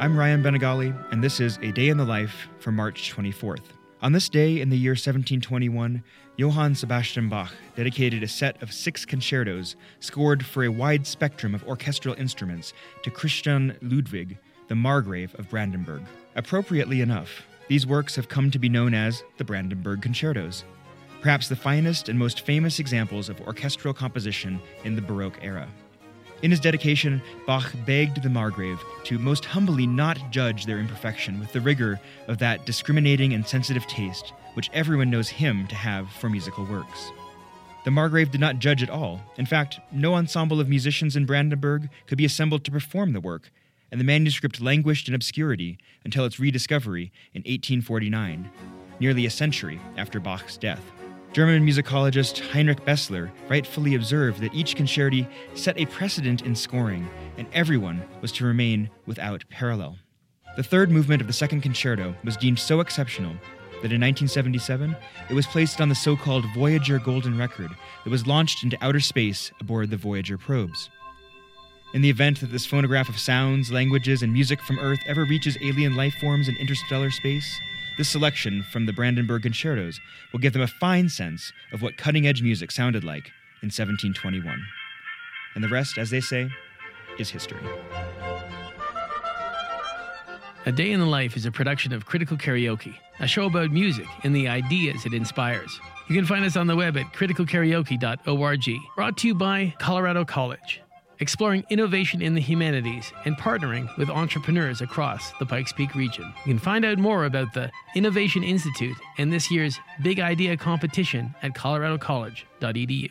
I'm Ryan Bañagale, and this is A Day in the Life for March 24th. On this day in the year 1721, Johann Sebastian Bach dedicated a set of six concertos scored for a wide spectrum of orchestral instruments to Christian Ludwig, the Margrave of Brandenburg. Appropriately enough, these works have come to be known as the Brandenburg Concertos, perhaps the finest and most famous examples of orchestral composition in the Baroque era. In his dedication, Bach begged the Margrave to most humbly not judge their imperfection with the rigor of that discriminating and sensitive taste which everyone knows him to have for musical works. The Margrave did not judge at all. In fact, no ensemble of musicians in Brandenburg could be assembled to perform the work, and the manuscript languished in obscurity until its rediscovery in 1849, nearly a century after Bach's death. German musicologist Heinrich Besseler rightfully observed that each concerti set a precedent in scoring, and everyone was to remain without parallel. The third movement of the second concerto was deemed so exceptional that in 1977 it was placed on the so called Voyager Golden Record that was launched into outer space aboard the Voyager probes. In the event that this phonograph of sounds, languages, and music from Earth ever reaches alien life forms in interstellar space, this selection from the Brandenburg Concertos will give them a fine sense of what cutting edge music sounded like in 1721. And the rest, as they say, is history. A Day in the Life is a production of Critical Karaoke, a show about music and the ideas it inspires. You can find us on the web at criticalkaraoke.org, brought to you by Colorado College exploring innovation in the humanities and partnering with entrepreneurs across the Pikes Peak region. You can find out more about the Innovation Institute and this year's Big Idea competition at coloradocollege.edu.